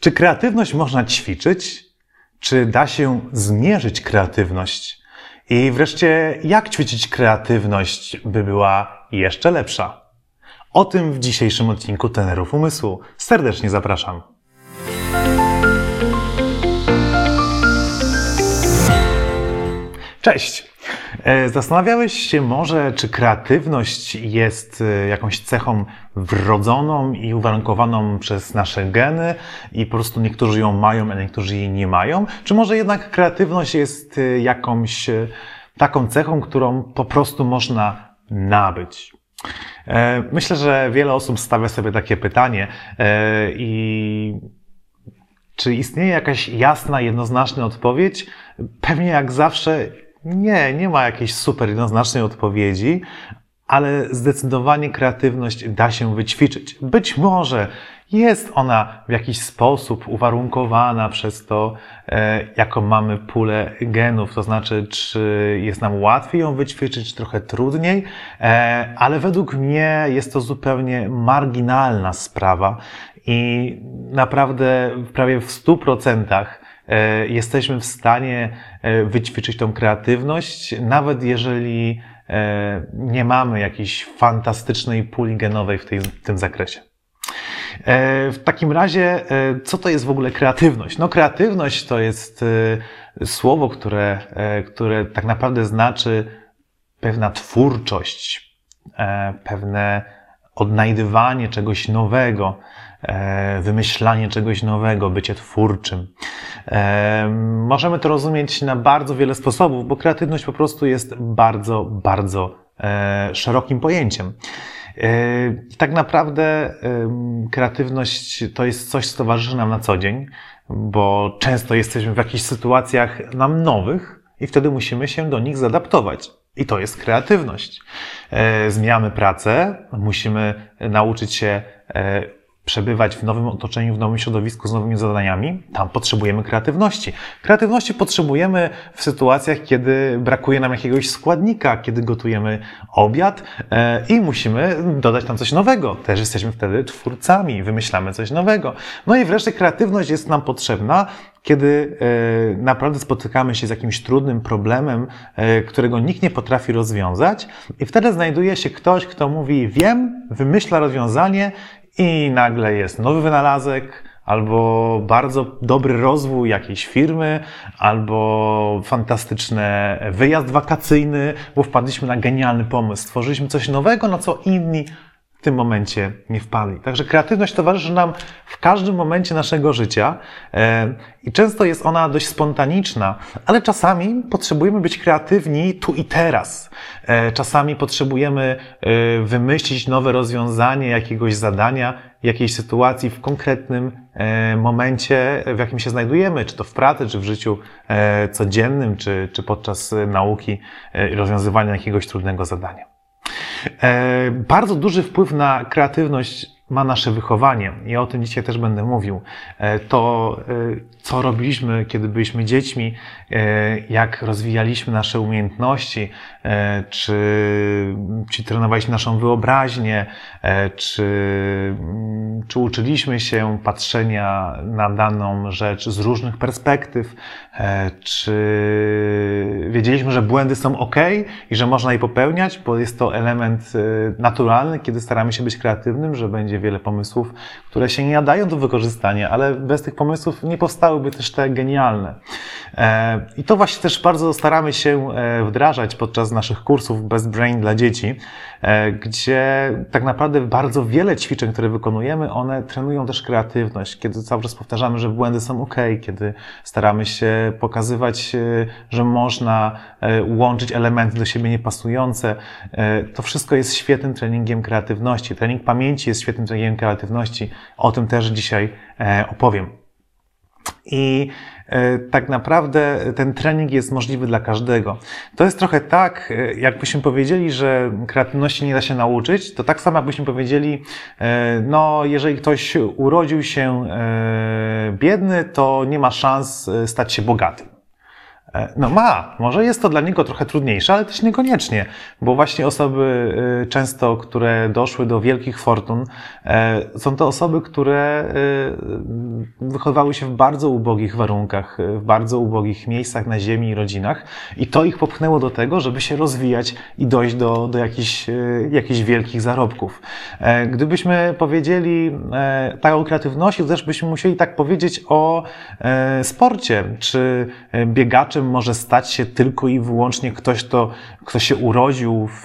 Czy kreatywność można ćwiczyć? Czy da się zmierzyć kreatywność? I wreszcie, jak ćwiczyć kreatywność, by była jeszcze lepsza? O tym w dzisiejszym odcinku Tenerów Umysłu. Serdecznie zapraszam. Cześć! E, zastanawiałeś się może, czy kreatywność jest e, jakąś cechą wrodzoną i uwarunkowaną przez nasze geny i po prostu niektórzy ją mają, a niektórzy jej nie mają? Czy może jednak kreatywność jest e, jakąś taką cechą, którą po prostu można nabyć? Myślę, że wiele osób stawia sobie takie pytanie i czy istnieje jakaś jasna, jednoznaczna odpowiedź? Pewnie jak zawsze nie, nie ma jakiejś super jednoznacznej odpowiedzi, ale zdecydowanie kreatywność da się wyćwiczyć. Być może jest ona w jakiś sposób uwarunkowana przez to, e, jaką mamy pulę genów, to znaczy, czy jest nam łatwiej ją wyćwiczyć, czy trochę trudniej, e, ale według mnie jest to zupełnie marginalna sprawa i naprawdę prawie w stu procentach E, jesteśmy w stanie e, wyćwiczyć tą kreatywność, nawet jeżeli e, nie mamy jakiejś fantastycznej puli genowej w, tej, w tym zakresie. W takim razie, co to jest w ogóle kreatywność? No, kreatywność to jest słowo, które, które tak naprawdę znaczy pewna twórczość, pewne odnajdywanie czegoś nowego, wymyślanie czegoś nowego, bycie twórczym. Możemy to rozumieć na bardzo wiele sposobów, bo kreatywność po prostu jest bardzo, bardzo e, szerokim pojęciem. E, tak naprawdę kreatywność to jest coś, co towarzyszy nam na co dzień, bo często jesteśmy w jakichś sytuacjach nam nowych i wtedy musimy się do nich zadaptować. I to jest kreatywność. E, zmieniamy pracę, musimy nauczyć się przebywać w nowym otoczeniu, w nowym środowisku z nowymi zadaniami, tam potrzebujemy kreatywności. Kreatywności potrzebujemy w sytuacjach, kiedy brakuje nam jakiegoś składnika, kiedy gotujemy obiad e, i musimy dodać tam coś nowego. Też jesteśmy wtedy twórcami, wymyślamy coś nowego. No i wreszcie kreatywność jest nam potrzebna, kiedy e, naprawdę spotykamy się z jakimś trudnym problemem, e, którego nikt nie potrafi rozwiązać, i wtedy znajduje się ktoś, kto mówi: Wiem, wymyśla rozwiązanie i nagle jest nowy wynalazek, albo bardzo dobry rozwój jakiejś firmy, albo fantastyczny wyjazd wakacyjny, bo wpadliśmy na genialny pomysł. Stworzyliśmy coś nowego, na co inni w tym momencie nie wpadli. Także kreatywność towarzyszy nam w każdym momencie naszego życia e, i często jest ona dość spontaniczna, ale czasami potrzebujemy być kreatywni tu i teraz. E, czasami potrzebujemy e, wymyślić nowe rozwiązanie jakiegoś zadania, jakiejś sytuacji w konkretnym momencie, w jakim się znajdujemy, czy to w pracy, czy w życiu codziennym, czy, czy podczas nauki rozwiązywania jakiegoś trudnego zadania. E, bardzo duży wpływ na kreatywność ma nasze wychowanie i o tym dzisiaj też będę mówił. E, to, e, co robiliśmy, kiedy byliśmy dziećmi, jak rozwijaliśmy nasze umiejętności, czy, czy trenowaliśmy naszą wyobraźnię, czy, czy uczyliśmy się patrzenia na daną rzecz z różnych perspektyw, czy wiedzieliśmy, że błędy są ok i że można je popełniać, bo jest to element naturalny, kiedy staramy się być kreatywnym, że będzie wiele pomysłów, które się nie nadają do wykorzystania, ale bez tych pomysłów nie powstałyby też te genialne. E, I to właśnie też bardzo staramy się e, wdrażać podczas naszych kursów Best Brain dla dzieci, e, gdzie tak naprawdę bardzo wiele ćwiczeń, które wykonujemy, one trenują też kreatywność, kiedy cały czas powtarzamy, że błędy są ok, kiedy staramy się pokazywać, że można łączyć elementy do siebie niepasujące. To wszystko jest świetnym treningiem kreatywności. Trening pamięci jest świetnym treningiem kreatywności. O tym też dzisiaj opowiem. I e, tak naprawdę ten trening jest możliwy dla każdego. To jest trochę tak, e, jakbyśmy powiedzieli, że kreatywności nie da się nauczyć, to tak samo jakbyśmy powiedzieli, e, no jeżeli ktoś urodził się biedny, to nie ma szans stać się bogatym. E, no ma, może jest to dla niego trochę trudniejsze, ale też niekoniecznie, bo właśnie osoby y, często, które doszły do wielkich fortun, e, są to osoby, które y, wychowały się w bardzo ubogich warunkach, w bardzo ubogich miejscach na ziemi i rodzinach i to ich popchnęło do tego, żeby się rozwijać i dojść do, do jakichś, y, jakichś wielkich zarobków. E, gdybyśmy powiedzieli tak o kreatywności, to też byśmy musieli tak powiedzieć o sporcie, czy może stać się tylko i wyłącznie ktoś, kto, kto się urodził w,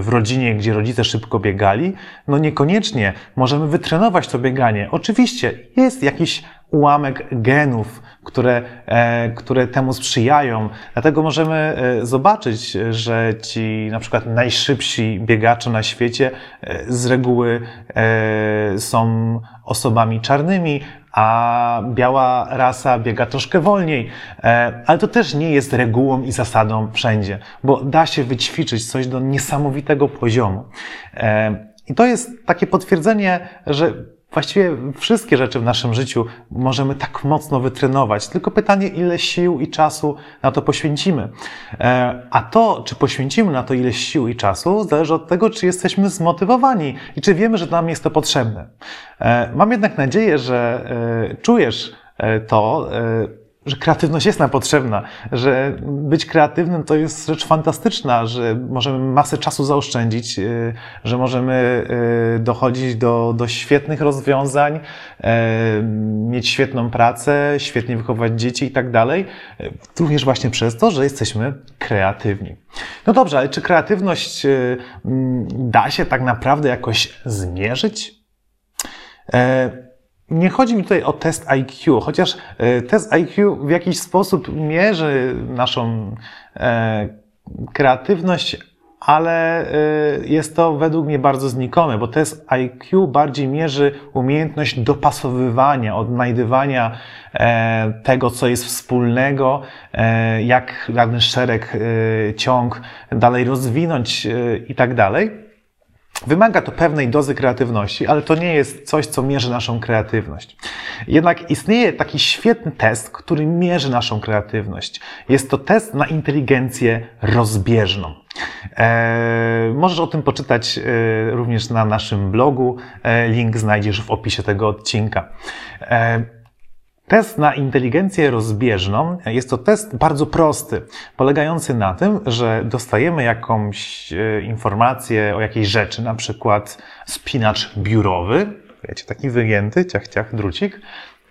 w rodzinie, gdzie rodzice szybko biegali? No niekoniecznie. Możemy wytrenować to bieganie. Oczywiście jest jakiś ułamek genów, które, e, które temu sprzyjają. Dlatego możemy e, zobaczyć, że ci na przykład najszybsi biegacze na świecie e, z reguły są osobami czarnymi, a biała rasa biega troszkę wolniej. Ale to też nie jest regułą i zasadą wszędzie, bo da się wyćwiczyć coś do niesamowitego poziomu. I to jest takie potwierdzenie, że Właściwie wszystkie rzeczy w naszym życiu możemy tak mocno wytrenować, tylko pytanie, ile sił i czasu na to poświęcimy. E, a to, czy poświęcimy na to ile sił i czasu, zależy od tego, czy jesteśmy zmotywowani i czy wiemy, że nam jest to potrzebne. E, mam jednak nadzieję, że e, czujesz to, że kreatywność jest nam potrzebna, że być kreatywnym to jest rzecz fantastyczna, że możemy masę czasu zaoszczędzić, y, że możemy y, dochodzić do, do świetnych rozwiązań, y, mieć świetną pracę, świetnie wychować dzieci i tak dalej. Również właśnie przez to, że jesteśmy kreatywni. No dobrze, ale czy kreatywność da się tak naprawdę jakoś zmierzyć? Nie chodzi mi tutaj o test IQ, chociaż e, test IQ w jakiś sposób mierzy naszą e, kreatywność, ale e, jest to według mnie bardzo znikome, bo test IQ bardziej mierzy umiejętność dopasowywania, odnajdywania tego, co jest wspólnego, jak dany szereg, ciąg dalej rozwinąć i tak dalej. Wymaga to pewnej dozy kreatywności, ale to nie jest coś, co mierzy naszą kreatywność. Jednak istnieje taki świetny test, który mierzy naszą kreatywność. Jest to test na inteligencję rozbieżną. Eee, możesz o tym poczytać e, również na naszym blogu. E, link znajdziesz w opisie tego odcinka. E, Test na inteligencję rozbieżną jest to test bardzo prosty, polegający na tym, że dostajemy jakąś e, informację o jakiejś rzeczy, na przykład spinacz biurowy, wiecie, taki wygięty, ciach, ciach, drucik,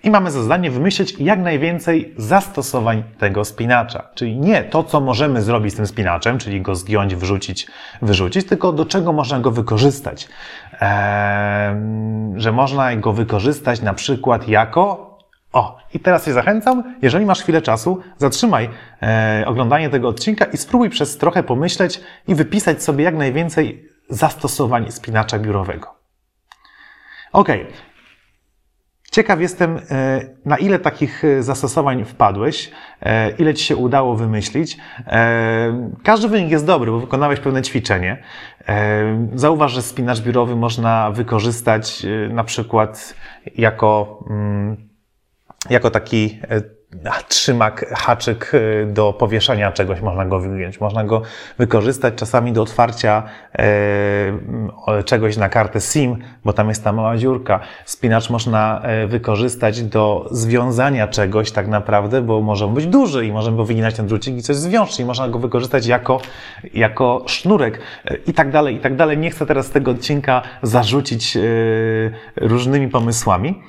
i mamy za zadanie wymyślić jak najwięcej zastosowań tego spinacza. Czyli nie to, co możemy zrobić z tym spinaczem, czyli go zgiąć, wrzucić, wyrzucić, tylko do czego można go wykorzystać. Eee, że można go wykorzystać na przykład jako o, i teraz Cię zachęcam, jeżeli masz chwilę czasu, zatrzymaj e, oglądanie tego odcinka i spróbuj przez trochę pomyśleć i wypisać sobie jak najwięcej zastosowań spinacza biurowego. Ok. Ciekaw jestem, e, na ile takich e, zastosowań wpadłeś, e, ile Ci się udało wymyślić. Każdy wynik jest dobry, bo wykonałeś pewne ćwiczenie. Zauważ, że spinacz biurowy można wykorzystać na przykład jako mm, jako taki e, trzymak, haczyk y, do powieszania czegoś, można go wyjąć. Można go wykorzystać czasami do otwarcia e, czegoś na kartę SIM, bo tam jest ta mała dziurka. Spinacz można e, wykorzystać do związania czegoś tak naprawdę, bo może być duży i możemy wyginać ten drucik i coś zwiąż, czyli można go wykorzystać jako, jako sznurek e, i tak dalej, i tak dalej. Nie chcę teraz tego odcinka zarzucić różnymi pomysłami,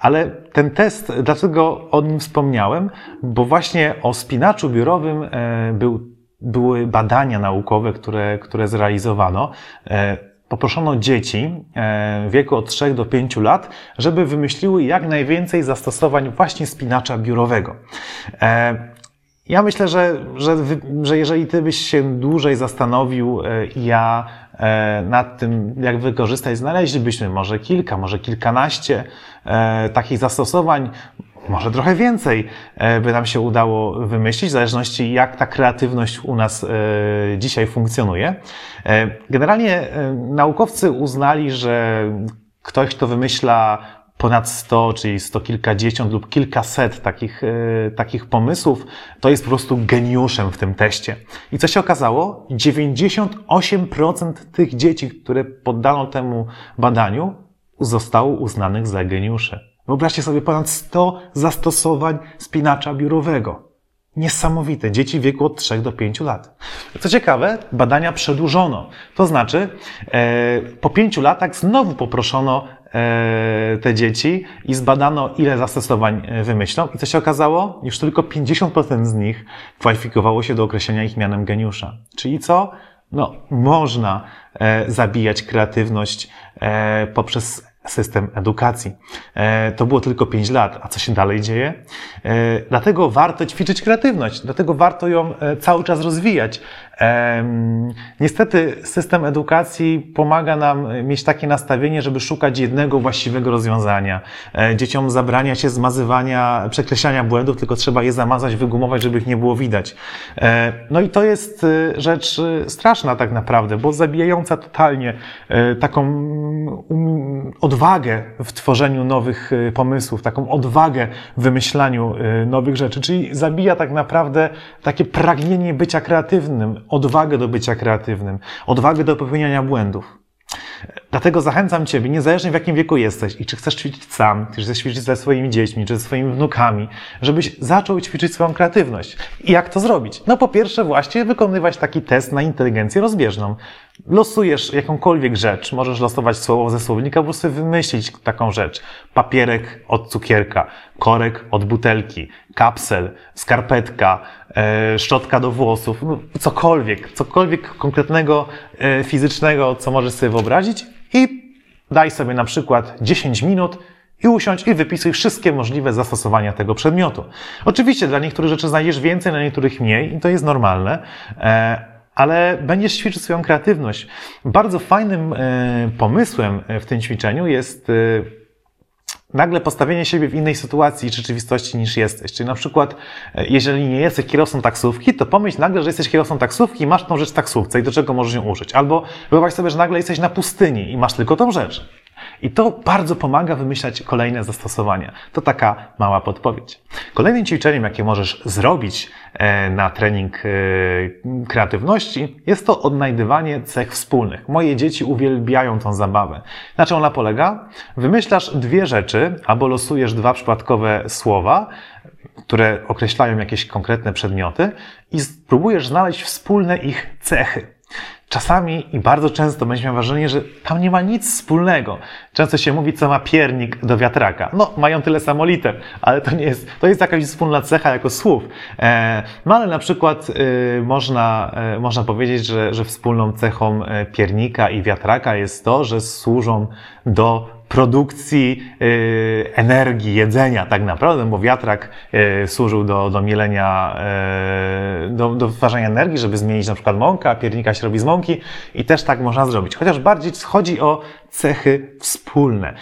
ale ten test, dlaczego o nim wspomniałem? Bo właśnie o spinaczu biurowym e, był, były badania naukowe, które, które zrealizowano. E, poproszono dzieci e, w wieku od 3 do 5 lat, żeby wymyśliły jak najwięcej zastosowań właśnie spinacza biurowego. Ja myślę, że, że, że jeżeli ty byś się dłużej zastanowił, ja nad tym, jak wykorzystać, znaleźlibyśmy może kilka, może kilkanaście takich zastosowań może trochę więcej e, by nam się udało wymyślić, w zależności jak ta kreatywność u nas e, dzisiaj funkcjonuje. E, generalnie naukowcy uznali, że ktoś, kto wymyśla ponad 100, czyli sto kilkadziesiąt lub kilkaset takich, e, takich pomysłów, to jest po prostu geniuszem w tym teście. I co się okazało? 98% tych dzieci, które poddano temu badaniu, zostało uznanych za geniusze. Wyobraźcie sobie ponad 100 zastosowań spinacza biurowego. Niesamowite. Dzieci w wieku od 3 do 5 lat. Co ciekawe, badania przedłużono. To znaczy, e, po 5 latach znowu poproszono e, te dzieci i zbadano, ile zastosowań e, wymyślą. I co się okazało? Już tylko 50% z nich kwalifikowało się do określenia ich mianem geniusza. Czyli co? No, można e, zabijać kreatywność e, poprzez system edukacji. E, to było tylko 5 lat, a co się dalej dzieje? E, dlatego warto ćwiczyć kreatywność, dlatego warto ją e, cały czas rozwijać. Niestety system edukacji pomaga nam mieć takie nastawienie, żeby szukać jednego właściwego rozwiązania. Dzieciom zabrania się zmazywania, przekreślania błędów, tylko trzeba je zamazać, wygumować, żeby ich nie było widać. No i to jest rzecz straszna tak naprawdę, bo zabijająca totalnie taką um, odwagę w tworzeniu nowych y, pomysłów, taką odwagę w wymyślaniu y, nowych rzeczy, czyli zabija tak naprawdę takie pragnienie bycia kreatywnym, odwagę do bycia kreatywnym, odwagę do popełniania błędów. Dlatego zachęcam Ciebie, niezależnie w jakim wieku jesteś i czy chcesz ćwiczyć sam, czy chcesz ćwiczyć ze swoimi dziećmi, czy ze swoimi wnukami, żebyś zaczął ćwiczyć swoją kreatywność. I jak to zrobić? No po pierwsze właśnie wykonywać taki test na inteligencję rozbieżną. Losujesz jakąkolwiek rzecz, możesz losować słowo ze słownika, po prostu wymyślić taką rzecz. Papierek od cukierka, korek od butelki, kapsel, skarpetka, e, szczotka do włosów, no, cokolwiek, cokolwiek konkretnego, e, fizycznego, co możesz sobie wyobrazić i daj sobie na przykład 10 minut i usiądź i wypisuj wszystkie możliwe zastosowania tego przedmiotu. Oczywiście dla niektórych rzeczy znajdziesz więcej, dla niektórych mniej i to jest normalne, e, ale będziesz ćwiczyć swoją kreatywność. Bardzo fajnym pomysłem w tym ćwiczeniu jest nagle postawienie siebie w innej sytuacji i rzeczywistości niż jesteś. Czyli na przykład, e, jeżeli nie jesteś kierowcą taksówki, to pomyśl nagle, że jesteś kierowcą taksówki i masz tą rzecz w taksówce i do czego możesz ją użyć. Albo wyobraź sobie, że nagle jesteś na pustyni i masz tylko tą rzecz. I to bardzo pomaga wymyślać kolejne zastosowania. To taka mała podpowiedź. Kolejnym ćwiczeniem, jakie możesz zrobić e, na trening e, kreatywności, jest to odnajdywanie cech wspólnych. Moje dzieci uwielbiają tą zabawę. Na czym ona polega? Wymyślasz dwie rzeczy, albo losujesz dwa przypadkowe słowa, które określają jakieś konkretne przedmioty i spróbujesz znaleźć wspólne ich cechy. Czasami i bardzo często będziesz miał wrażenie, że tam nie ma nic wspólnego. Często się mówi, co ma piernik do wiatraka. No, mają tyle samo liter, ale to nie jest, to jest jakaś wspólna cecha jako słów. E, no ale na przykład e, można, e, można powiedzieć, że, że wspólną cechą piernika i wiatraka jest to, że służą do produkcji y, energii, jedzenia tak naprawdę, bo wiatrak y, służył do, do mielenia, y, do, do wytwarzania energii, żeby zmienić na przykład mąkę, a piernika się robi z i też tak można zrobić. Chociaż bardziej chodzi o cechy wspólne.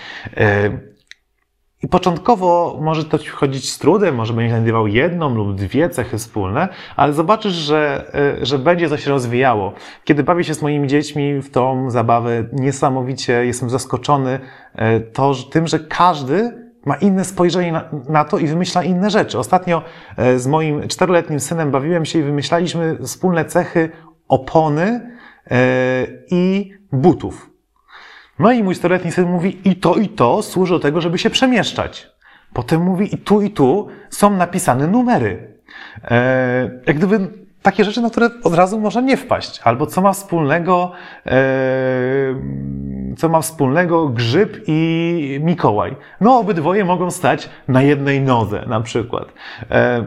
I początkowo może to chodzić z trudem, może będziesz znajdował jedną lub dwie cechy wspólne, ale zobaczysz, że, e, że będzie to się rozwijało. Kiedy bawię się z moimi dziećmi w tą zabawę, niesamowicie jestem zaskoczony e, to, tym, że każdy ma inne spojrzenie na, na, to i wymyśla inne rzeczy. Ostatnio e, z moim czteroletnim synem bawiłem się i wymyślaliśmy wspólne cechy opony i butów. No i mój czteroletni syn mówi, i to, i to służy do tego, żeby się przemieszczać. Potem mówi, i tu, i tu są napisane numery. E, jak gdyby takie rzeczy, na które od razu można nie wpaść. Albo co ma wspólnego, e, co ma wspólnego grzyb i Mikołaj. No, obydwoje mogą stać na jednej nodze, na przykład. E,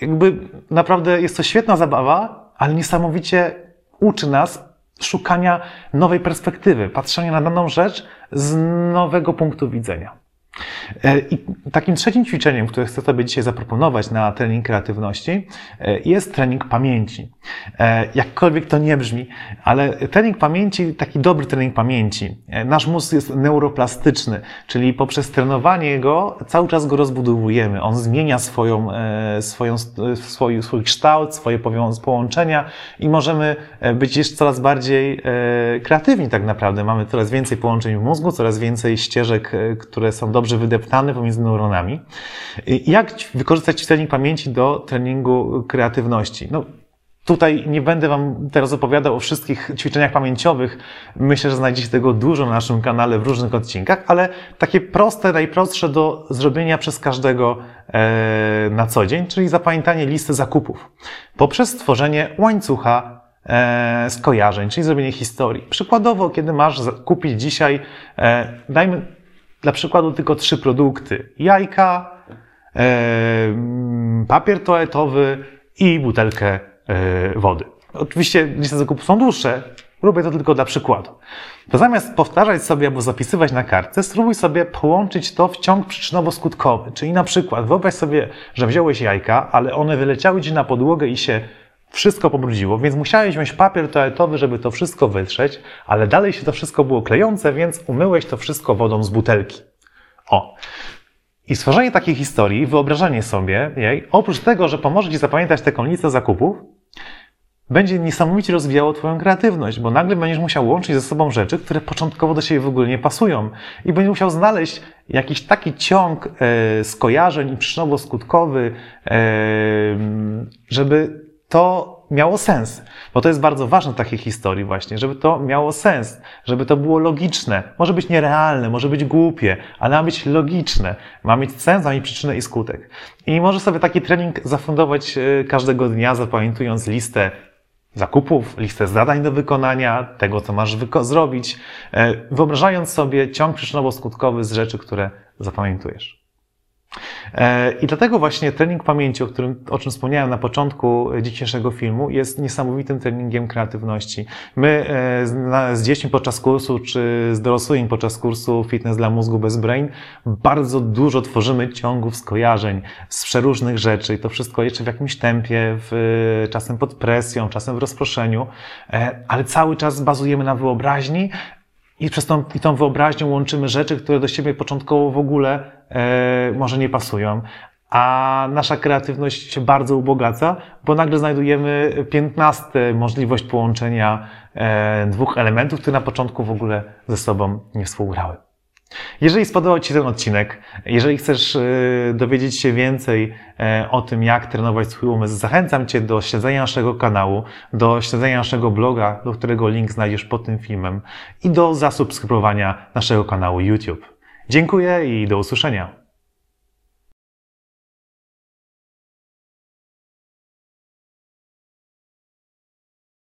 jakby naprawdę jest to świetna zabawa, ale niesamowicie uczy nas szukania nowej perspektywy, patrzenia na daną rzecz z nowego punktu widzenia. E, I takim trzecim ćwiczeniem, które chcę Tobie dzisiaj zaproponować na trening kreatywności, e, jest trening pamięci. E, jakkolwiek to nie brzmi, ale trening pamięci, taki dobry trening pamięci. Nasz mózg jest neuroplastyczny, czyli poprzez trenowanie go cały czas go rozbudowujemy. On zmienia swoją, swoją, swój, swój kształt, swoje połączenia i możemy być jeszcze coraz bardziej kreatywni tak naprawdę. Mamy coraz więcej połączeń w mózgu, coraz więcej ścieżek, które są dobrze dobrze wydeptany pomiędzy neuronami. Jak wykorzystać trening pamięci do treningu kreatywności? No, Tutaj nie będę Wam teraz opowiadał o wszystkich ćwiczeniach pamięciowych. Myślę, że znajdziecie tego dużo na naszym kanale w różnych odcinkach, ale takie proste, najprostsze do zrobienia przez każdego e, na co dzień, czyli zapamiętanie listy zakupów poprzez stworzenie łańcucha e, skojarzeń, czyli zrobienie historii. Przykładowo, kiedy masz kupić dzisiaj, e, dajmy dla przykładu tylko trzy produkty: jajka, papier toaletowy i butelkę E, wody. Oczywiście listy zakupów są dłuższe, robię to tylko dla przykładu. To zamiast powtarzać sobie albo zapisywać na kartce, spróbuj sobie połączyć to w ciąg przyczynowo-skutkowy. Czyli na przykład wyobraź sobie, że wziąłeś jajka, ale one wyleciały ci na podłogę i się wszystko pobrudziło, więc musiałeś wziąć papier toaletowy, żeby to wszystko wytrzeć, ale dalej się to wszystko było klejące, więc umyłeś to wszystko wodą z butelki. O. I stworzenie takiej historii, wyobrażanie sobie jej, oprócz tego, że pomoże Ci zapamiętać taką listę zakupów, będzie niesamowicie rozwijało Twoją kreatywność, bo nagle będziesz musiał łączyć ze sobą rzeczy, które początkowo do siebie w ogóle nie pasują. I będziesz musiał znaleźć jakiś taki ciąg e, skojarzeń i przyczynowo-skutkowy, e, żeby to miało sens. Bo to jest bardzo ważne w takiej historii właśnie, żeby to miało sens, żeby to było logiczne. Może być nierealne, może być głupie, ale ma być logiczne. Ma mieć sens, ma mieć przyczynę i skutek. I może sobie taki trening zafundować e, każdego dnia, zapamiętując listę zakupów, listę zadań do wykonania, tego, co masz zrobić, e, wyobrażając sobie ciąg przyczynowo-skutkowy z rzeczy, które zapamiętujesz. E, I dlatego właśnie trening pamięci, o, którym, o czym wspomniałem na początku dzisiejszego filmu, jest niesamowitym treningiem kreatywności. My e, z dziećmi podczas kursu, czy z dorosłymi podczas kursu Fitness dla mózgu bez brain bardzo dużo tworzymy ciągów skojarzeń z przeróżnych rzeczy i to wszystko jeszcze w jakimś tempie, w, czasem pod presją, czasem w rozproszeniu, e, ale cały czas bazujemy na wyobraźni, i przez tą, i tą wyobraźnią łączymy rzeczy, które do siebie początkowo w ogóle e, może nie pasują, a nasza kreatywność się bardzo ubogaca, bo nagle znajdujemy piętnaste możliwość połączenia e, dwóch elementów, które na początku w ogóle ze sobą nie współgrały. Jeżeli spodobał Ci ten odcinek, jeżeli chcesz e, dowiedzieć się więcej e, o tym, jak trenować swój umysł, zachęcam Cię do śledzenia naszego kanału, do śledzenia naszego bloga, do którego link znajdziesz pod tym filmem i do zasubskrybowania naszego kanału YouTube. Dziękuję i do usłyszenia.